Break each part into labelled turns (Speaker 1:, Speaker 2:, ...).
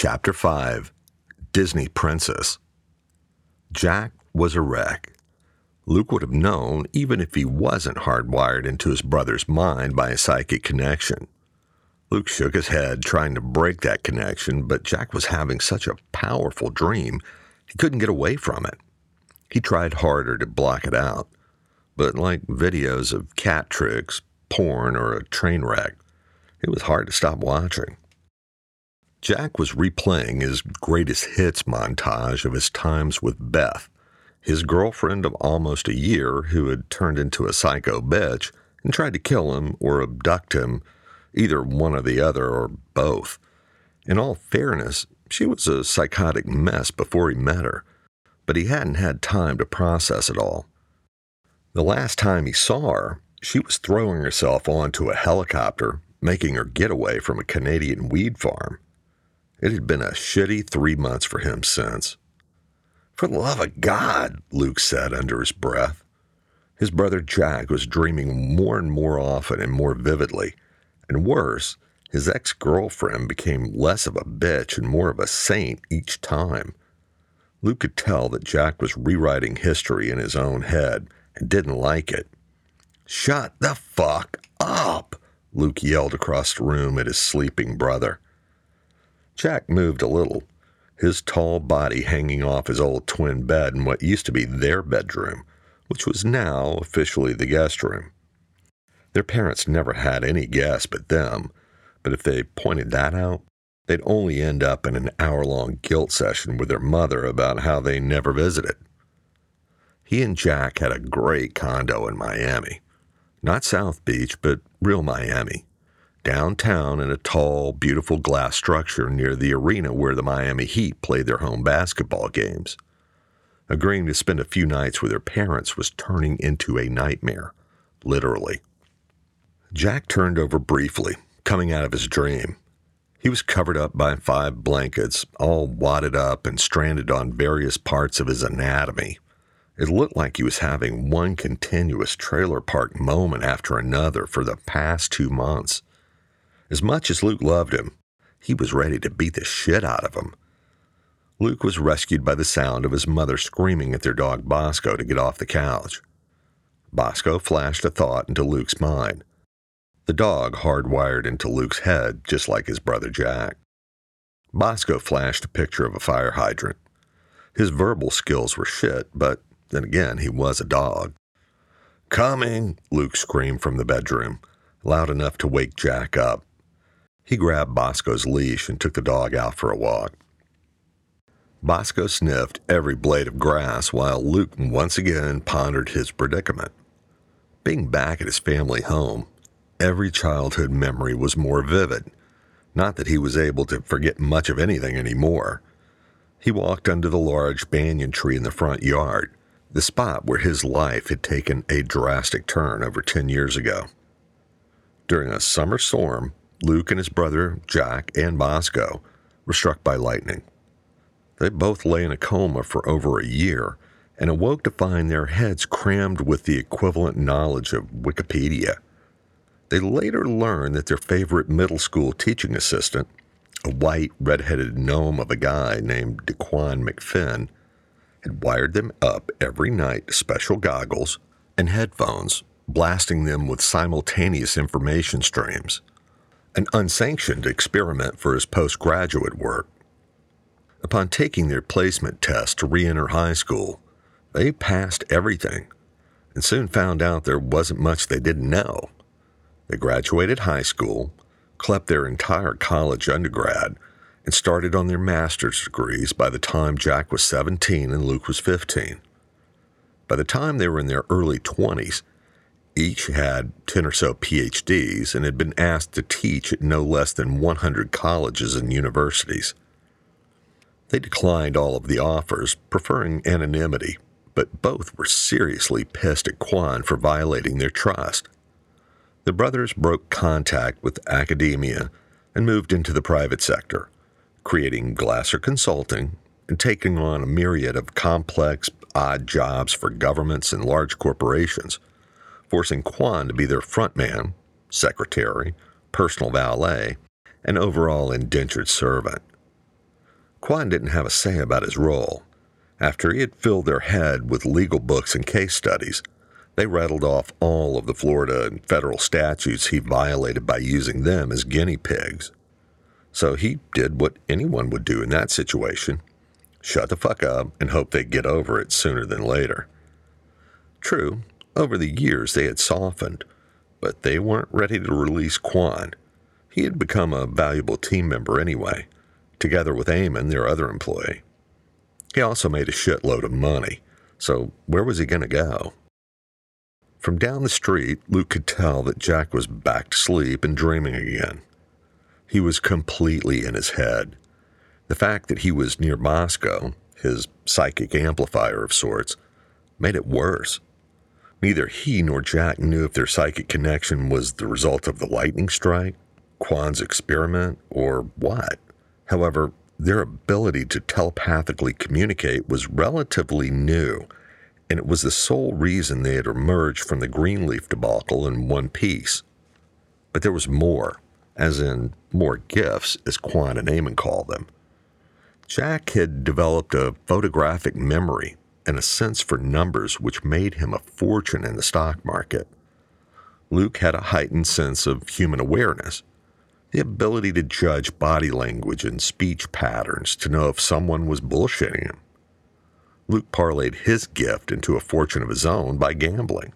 Speaker 1: Chapter 5 Disney Princess Jack was a wreck. Luke would have known even if he wasn't hardwired into his brother's mind by a psychic connection. Luke shook his head, trying to break that connection, but Jack was having such a powerful dream he couldn't get away from it. He tried harder to block it out, but like videos of cat tricks, porn, or a train wreck, it was hard to stop watching. Jack was replaying his greatest hits montage of his times with Beth, his girlfriend of almost a year who had turned into a psycho bitch and tried to kill him or abduct him, either one or the other or both. In all fairness, she was a psychotic mess before he met her, but he hadn't had time to process it all. The last time he saw her, she was throwing herself onto a helicopter, making her getaway from a Canadian weed farm. It had been a shitty three months for him since. For the love of God, Luke said under his breath. His brother Jack was dreaming more and more often and more vividly. And worse, his ex girlfriend became less of a bitch and more of a saint each time. Luke could tell that Jack was rewriting history in his own head and didn't like it. Shut the fuck up, Luke yelled across the room at his sleeping brother. Jack moved a little, his tall body hanging off his old twin bed in what used to be their bedroom, which was now officially the guest room. Their parents never had any guests but them, but if they pointed that out, they'd only end up in an hour long guilt session with their mother about how they never visited. He and Jack had a great condo in Miami. Not South Beach, but real Miami downtown in a tall, beautiful glass structure near the arena where the Miami Heat played their home basketball games. Agreeing to spend a few nights with her parents was turning into a nightmare, literally. Jack turned over briefly, coming out of his dream. He was covered up by five blankets, all wadded up and stranded on various parts of his anatomy. It looked like he was having one continuous trailer park moment after another for the past two months. As much as Luke loved him, he was ready to beat the shit out of him. Luke was rescued by the sound of his mother screaming at their dog Bosco to get off the couch. Bosco flashed a thought into Luke's mind. The dog hardwired into Luke's head just like his brother Jack. Bosco flashed a picture of a fire hydrant. His verbal skills were shit, but then again, he was a dog. Coming, Luke screamed from the bedroom, loud enough to wake Jack up. He grabbed Bosco's leash and took the dog out for a walk. Bosco sniffed every blade of grass while Luke once again pondered his predicament. Being back at his family home, every childhood memory was more vivid. Not that he was able to forget much of anything anymore. He walked under the large banyan tree in the front yard, the spot where his life had taken a drastic turn over 10 years ago. During a summer storm, Luke and his brother, Jack, and Bosco were struck by lightning. They both lay in a coma for over a year and awoke to find their heads crammed with the equivalent knowledge of Wikipedia. They later learned that their favorite middle school teaching assistant, a white, red-headed gnome of a guy named Dequan McFinn, had wired them up every night to special goggles and headphones, blasting them with simultaneous information streams an unsanctioned experiment for his postgraduate work. Upon taking their placement test to re enter high school, they passed everything and soon found out there wasn't much they didn't know. They graduated high school, clept their entire college undergrad, and started on their master's degrees by the time Jack was 17 and Luke was 15. By the time they were in their early 20s, each had 10 or so PhDs and had been asked to teach at no less than 100 colleges and universities. They declined all of the offers, preferring anonymity, but both were seriously pissed at Quan for violating their trust. The brothers broke contact with academia and moved into the private sector, creating Glasser Consulting and taking on a myriad of complex, odd jobs for governments and large corporations forcing Quan to be their front man, secretary, personal valet, and overall indentured servant. Quan didn't have a say about his role. After he had filled their head with legal books and case studies, they rattled off all of the Florida and federal statutes he violated by using them as guinea pigs. So he did what anyone would do in that situation shut the fuck up and hope they'd get over it sooner than later. True, over the years they had softened, but they weren't ready to release Quan. He had become a valuable team member anyway, together with Eamon, their other employee. He also made a shitload of money, so where was he going to go? From down the street, Luke could tell that Jack was back to sleep and dreaming again. He was completely in his head. The fact that he was near Bosco, his psychic amplifier of sorts, made it worse. Neither he nor Jack knew if their psychic connection was the result of the lightning strike, Quan's experiment, or what. However, their ability to telepathically communicate was relatively new, and it was the sole reason they had emerged from the Greenleaf debacle in one piece. But there was more, as in more gifts, as Quan and Eamon called them. Jack had developed a photographic memory and a sense for numbers which made him a fortune in the stock market. Luke had a heightened sense of human awareness, the ability to judge body language and speech patterns to know if someone was bullshitting him. Luke parlayed his gift into a fortune of his own by gambling.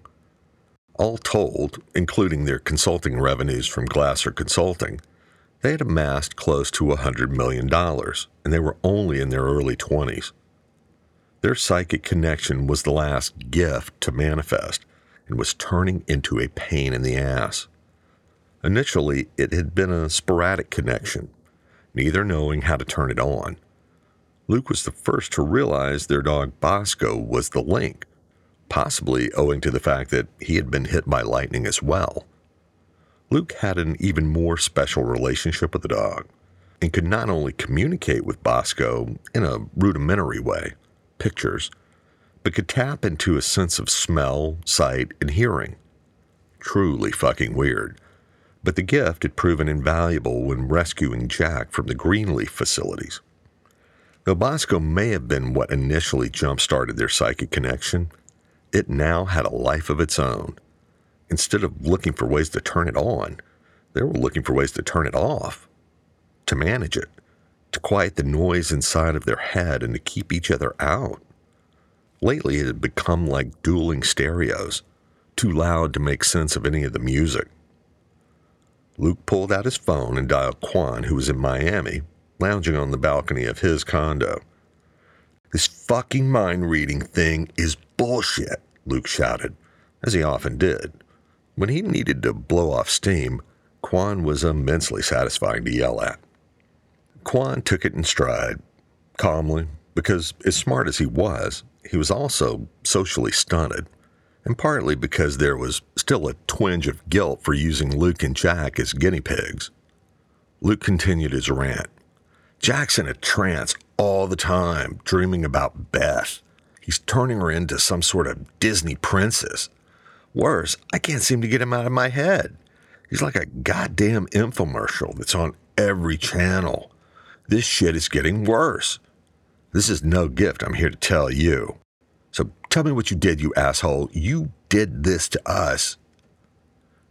Speaker 1: All told, including their consulting revenues from Glasser Consulting, they had amassed close to a $100 million, and they were only in their early 20s. Their psychic connection was the last gift to manifest and was turning into a pain in the ass. Initially, it had been a sporadic connection, neither knowing how to turn it on. Luke was the first to realize their dog Bosco was the link, possibly owing to the fact that he had been hit by lightning as well. Luke had an even more special relationship with the dog and could not only communicate with Bosco in a rudimentary way, pictures, but could tap into a sense of smell, sight, and hearing. Truly fucking weird. But the gift had proven invaluable when rescuing Jack from the Greenleaf facilities. Though Bosco may have been what initially jump started their psychic connection, it now had a life of its own. Instead of looking for ways to turn it on, they were looking for ways to turn it off, to manage it to quiet the noise inside of their head and to keep each other out. Lately, it had become like dueling stereos, too loud to make sense of any of the music. Luke pulled out his phone and dialed Quan, who was in Miami, lounging on the balcony of his condo. This fucking mind reading thing is bullshit, Luke shouted, as he often did. When he needed to blow off steam, Quan was immensely satisfying to yell at. Quan took it in stride, calmly, because as smart as he was, he was also socially stunted, and partly because there was still a twinge of guilt for using Luke and Jack as guinea pigs. Luke continued his rant. Jack's in a trance all the time, dreaming about Beth. He's turning her into some sort of Disney princess. Worse, I can't seem to get him out of my head. He's like a goddamn infomercial that's on every channel. This shit is getting worse. This is no gift, I'm here to tell you. So tell me what you did, you asshole. You did this to us.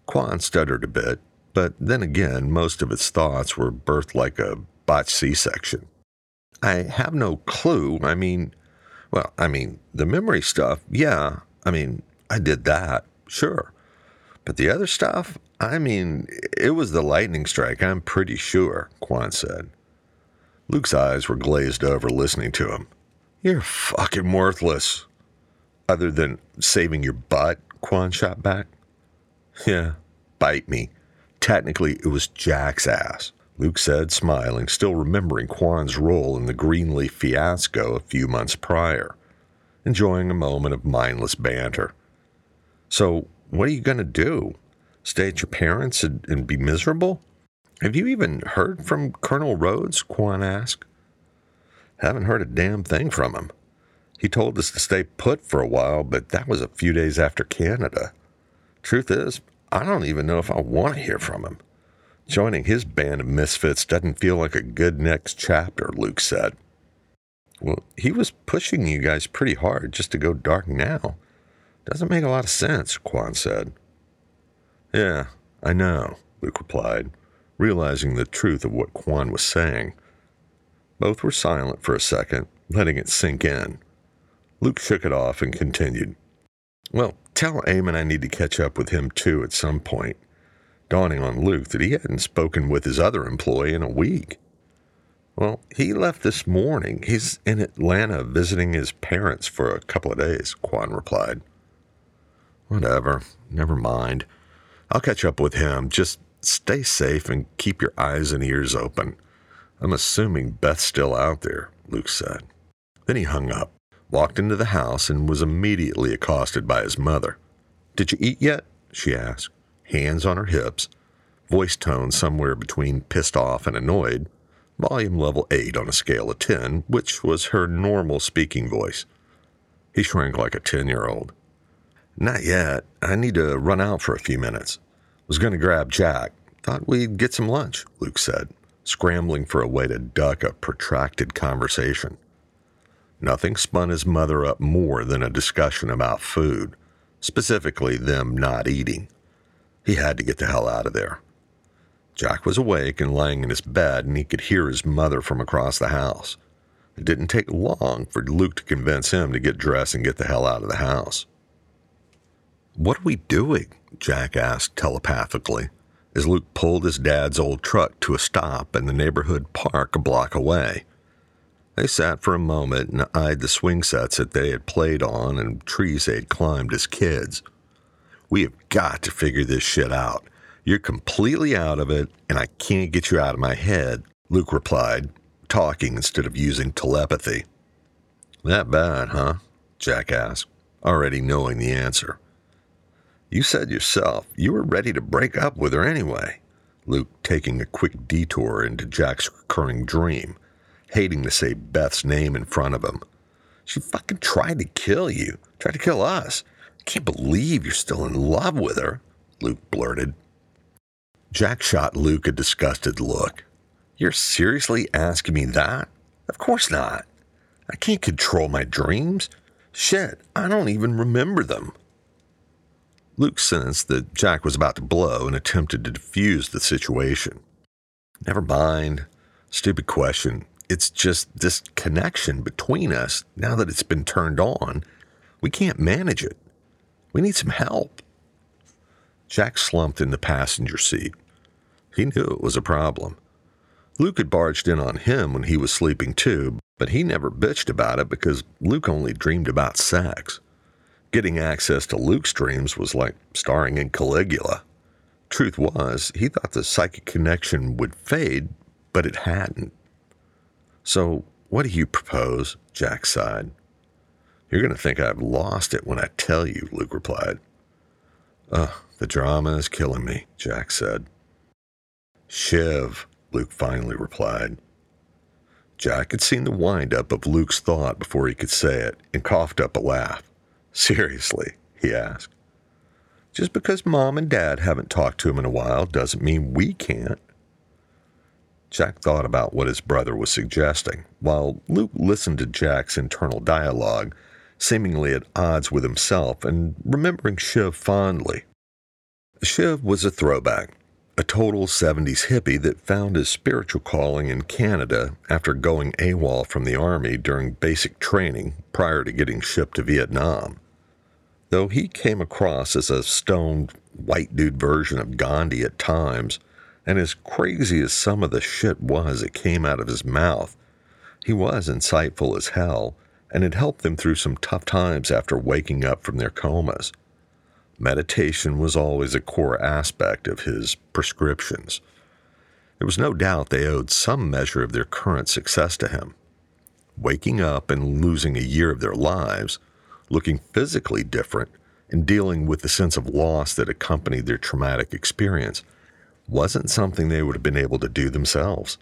Speaker 1: Quan stuttered a bit, but then again, most of his thoughts were birthed like a botched C section. I have no clue. I mean, well, I mean, the memory stuff, yeah. I mean, I did that, sure. But the other stuff, I mean, it was the lightning strike, I'm pretty sure, Quan said. Luke's eyes were glazed over listening to him. You're fucking worthless. Other than saving your butt, Quan shot back. Yeah, bite me. Technically, it was Jack's ass, Luke said, smiling, still remembering Quan's role in the Greenleaf fiasco a few months prior, enjoying a moment of mindless banter. So, what are you going to do? Stay at your parents' and, and be miserable? Have you even heard from Colonel Rhodes? Quan asked. Haven't heard a damn thing from him. He told us to stay put for a while, but that was a few days after Canada. Truth is, I don't even know if I want to hear from him. Joining his band of misfits doesn't feel like a good next chapter, Luke said. Well, he was pushing you guys pretty hard just to go dark now. Doesn't make a lot of sense, Quan said. Yeah, I know, Luke replied, realizing the truth of what Quan was saying. Both were silent for a second, letting it sink in. Luke shook it off and continued. Well, tell Eamon I need to catch up with him too at some point, dawning on Luke that he hadn't spoken with his other employee in a week. Well, he left this morning. He's in Atlanta visiting his parents for a couple of days, Quan replied. Whatever, never mind. I'll catch up with him. Just stay safe and keep your eyes and ears open. I'm assuming Beth's still out there, Luke said. Then he hung up, walked into the house, and was immediately accosted by his mother. Did you eat yet? she asked, hands on her hips, voice tone somewhere between pissed off and annoyed, volume level 8 on a scale of 10, which was her normal speaking voice. He shrank like a 10 year old. Not yet. I need to run out for a few minutes. Was going to grab Jack. Thought we'd get some lunch, Luke said, scrambling for a way to duck a protracted conversation. Nothing spun his mother up more than a discussion about food, specifically them not eating. He had to get the hell out of there. Jack was awake and lying in his bed, and he could hear his mother from across the house. It didn't take long for Luke to convince him to get dressed and get the hell out of the house. What are we doing? Jack asked telepathically as Luke pulled his dad's old truck to a stop in the neighborhood park a block away. They sat for a moment and eyed the swing sets that they had played on and trees they had climbed as kids. We have got to figure this shit out. You're completely out of it, and I can't get you out of my head, Luke replied, talking instead of using telepathy. That bad, huh? Jack asked, already knowing the answer. You said yourself you were ready to break up with her anyway. Luke taking a quick detour into Jack's recurring dream, hating to say Beth's name in front of him. She fucking tried to kill you, tried to kill us. I can't believe you're still in love with her, Luke blurted. Jack shot Luke a disgusted look. You're seriously asking me that? Of course not. I can't control my dreams. Shit, I don't even remember them. Luke sensed that Jack was about to blow and attempted to defuse the situation. Never mind. Stupid question. It's just this connection between us, now that it's been turned on, we can't manage it. We need some help. Jack slumped in the passenger seat. He knew it was a problem. Luke had barged in on him when he was sleeping too, but he never bitched about it because Luke only dreamed about sex. Getting access to Luke's dreams was like starring in Caligula. Truth was, he thought the psychic connection would fade, but it hadn't. So, what do you propose? Jack sighed. You're going to think I've lost it when I tell you, Luke replied. Ugh, the drama is killing me, Jack said. Shiv, Luke finally replied. Jack had seen the wind up of Luke's thought before he could say it and coughed up a laugh. Seriously, he asked. Just because mom and dad haven't talked to him in a while doesn't mean we can't. Jack thought about what his brother was suggesting, while Luke listened to Jack's internal dialogue, seemingly at odds with himself and remembering Shiv fondly. Shiv was a throwback, a total 70s hippie that found his spiritual calling in Canada after going AWOL from the Army during basic training prior to getting shipped to Vietnam. Though he came across as a stoned, white dude version of Gandhi at times, and as crazy as some of the shit was that came out of his mouth, he was insightful as hell and had helped them through some tough times after waking up from their comas. Meditation was always a core aspect of his prescriptions. There was no doubt they owed some measure of their current success to him. Waking up and losing a year of their lives looking physically different and dealing with the sense of loss that accompanied their traumatic experience wasn't something they would have been able to do themselves.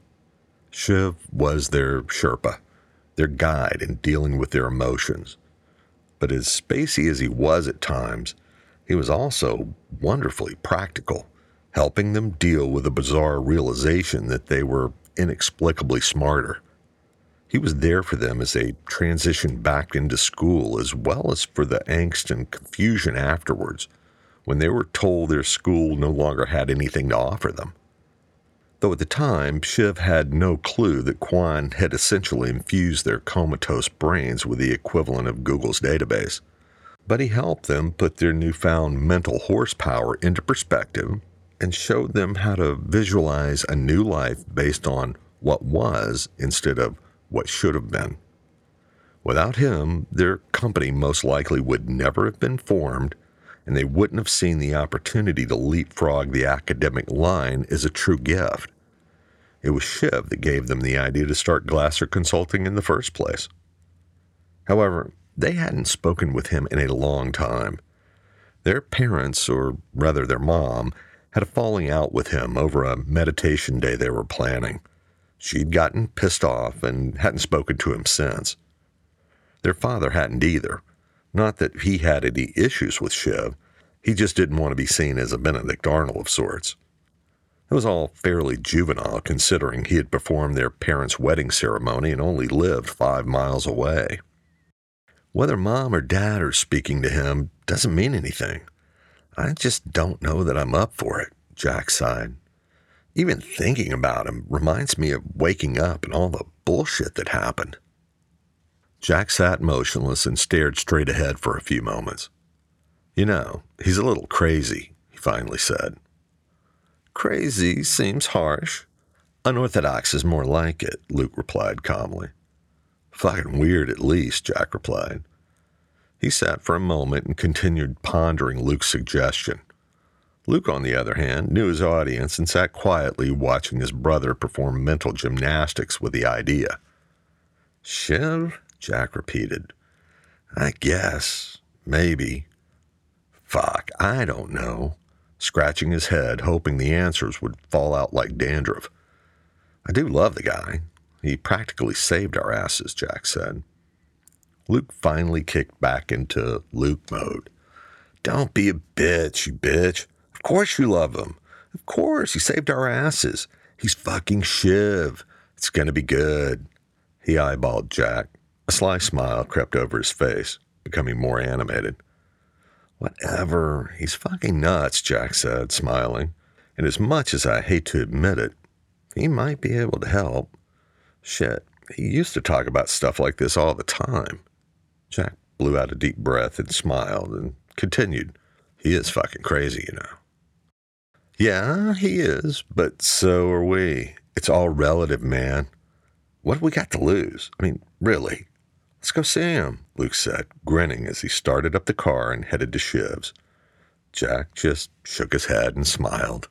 Speaker 1: Shiv was their Sherpa, their guide in dealing with their emotions. But as spacey as he was at times, he was also wonderfully practical, helping them deal with the bizarre realization that they were inexplicably smarter. He was there for them as they transitioned back into school, as well as for the angst and confusion afterwards when they were told their school no longer had anything to offer them. Though at the time, Shiv had no clue that Quan had essentially infused their comatose brains with the equivalent of Google's database. But he helped them put their newfound mental horsepower into perspective and showed them how to visualize a new life based on what was instead of what should have been. Without him, their company most likely would never have been formed, and they wouldn't have seen the opportunity to leapfrog the academic line as a true gift. It was Shiv that gave them the idea to start Glasser Consulting in the first place. However, they hadn't spoken with him in a long time. Their parents, or rather their mom, had a falling out with him over a meditation day they were planning. She'd gotten pissed off and hadn't spoken to him since. Their father hadn't either. Not that he had any issues with Shiv, he just didn't want to be seen as a Benedict Arnold of sorts. It was all fairly juvenile considering he had performed their parents' wedding ceremony and only lived five miles away. Whether mom or dad are speaking to him doesn't mean anything. I just don't know that I'm up for it, Jack sighed. Even thinking about him reminds me of waking up and all the bullshit that happened. Jack sat motionless and stared straight ahead for a few moments. You know, he's a little crazy, he finally said. Crazy seems harsh. Unorthodox is more like it, Luke replied calmly. Fucking weird, at least, Jack replied. He sat for a moment and continued pondering Luke's suggestion. Luke, on the other hand, knew his audience and sat quietly watching his brother perform mental gymnastics with the idea. Shiv? Jack repeated. I guess. Maybe. Fuck, I don't know. Scratching his head, hoping the answers would fall out like dandruff. I do love the guy. He practically saved our asses, Jack said. Luke finally kicked back into Luke mode. Don't be a bitch, you bitch. Of course you love him. Of course, he saved our asses. He's fucking Shiv. It's gonna be good. He eyeballed Jack. A sly smile crept over his face, becoming more animated. Whatever. He's fucking nuts, Jack said, smiling. And as much as I hate to admit it, he might be able to help. Shit, he used to talk about stuff like this all the time. Jack blew out a deep breath and smiled and continued. He is fucking crazy, you know. Yeah, he is, but so are we. It's all relative, man. What have we got to lose? I mean, really. Let's go see him, Luke said, grinning as he started up the car and headed to Shiv's. Jack just shook his head and smiled.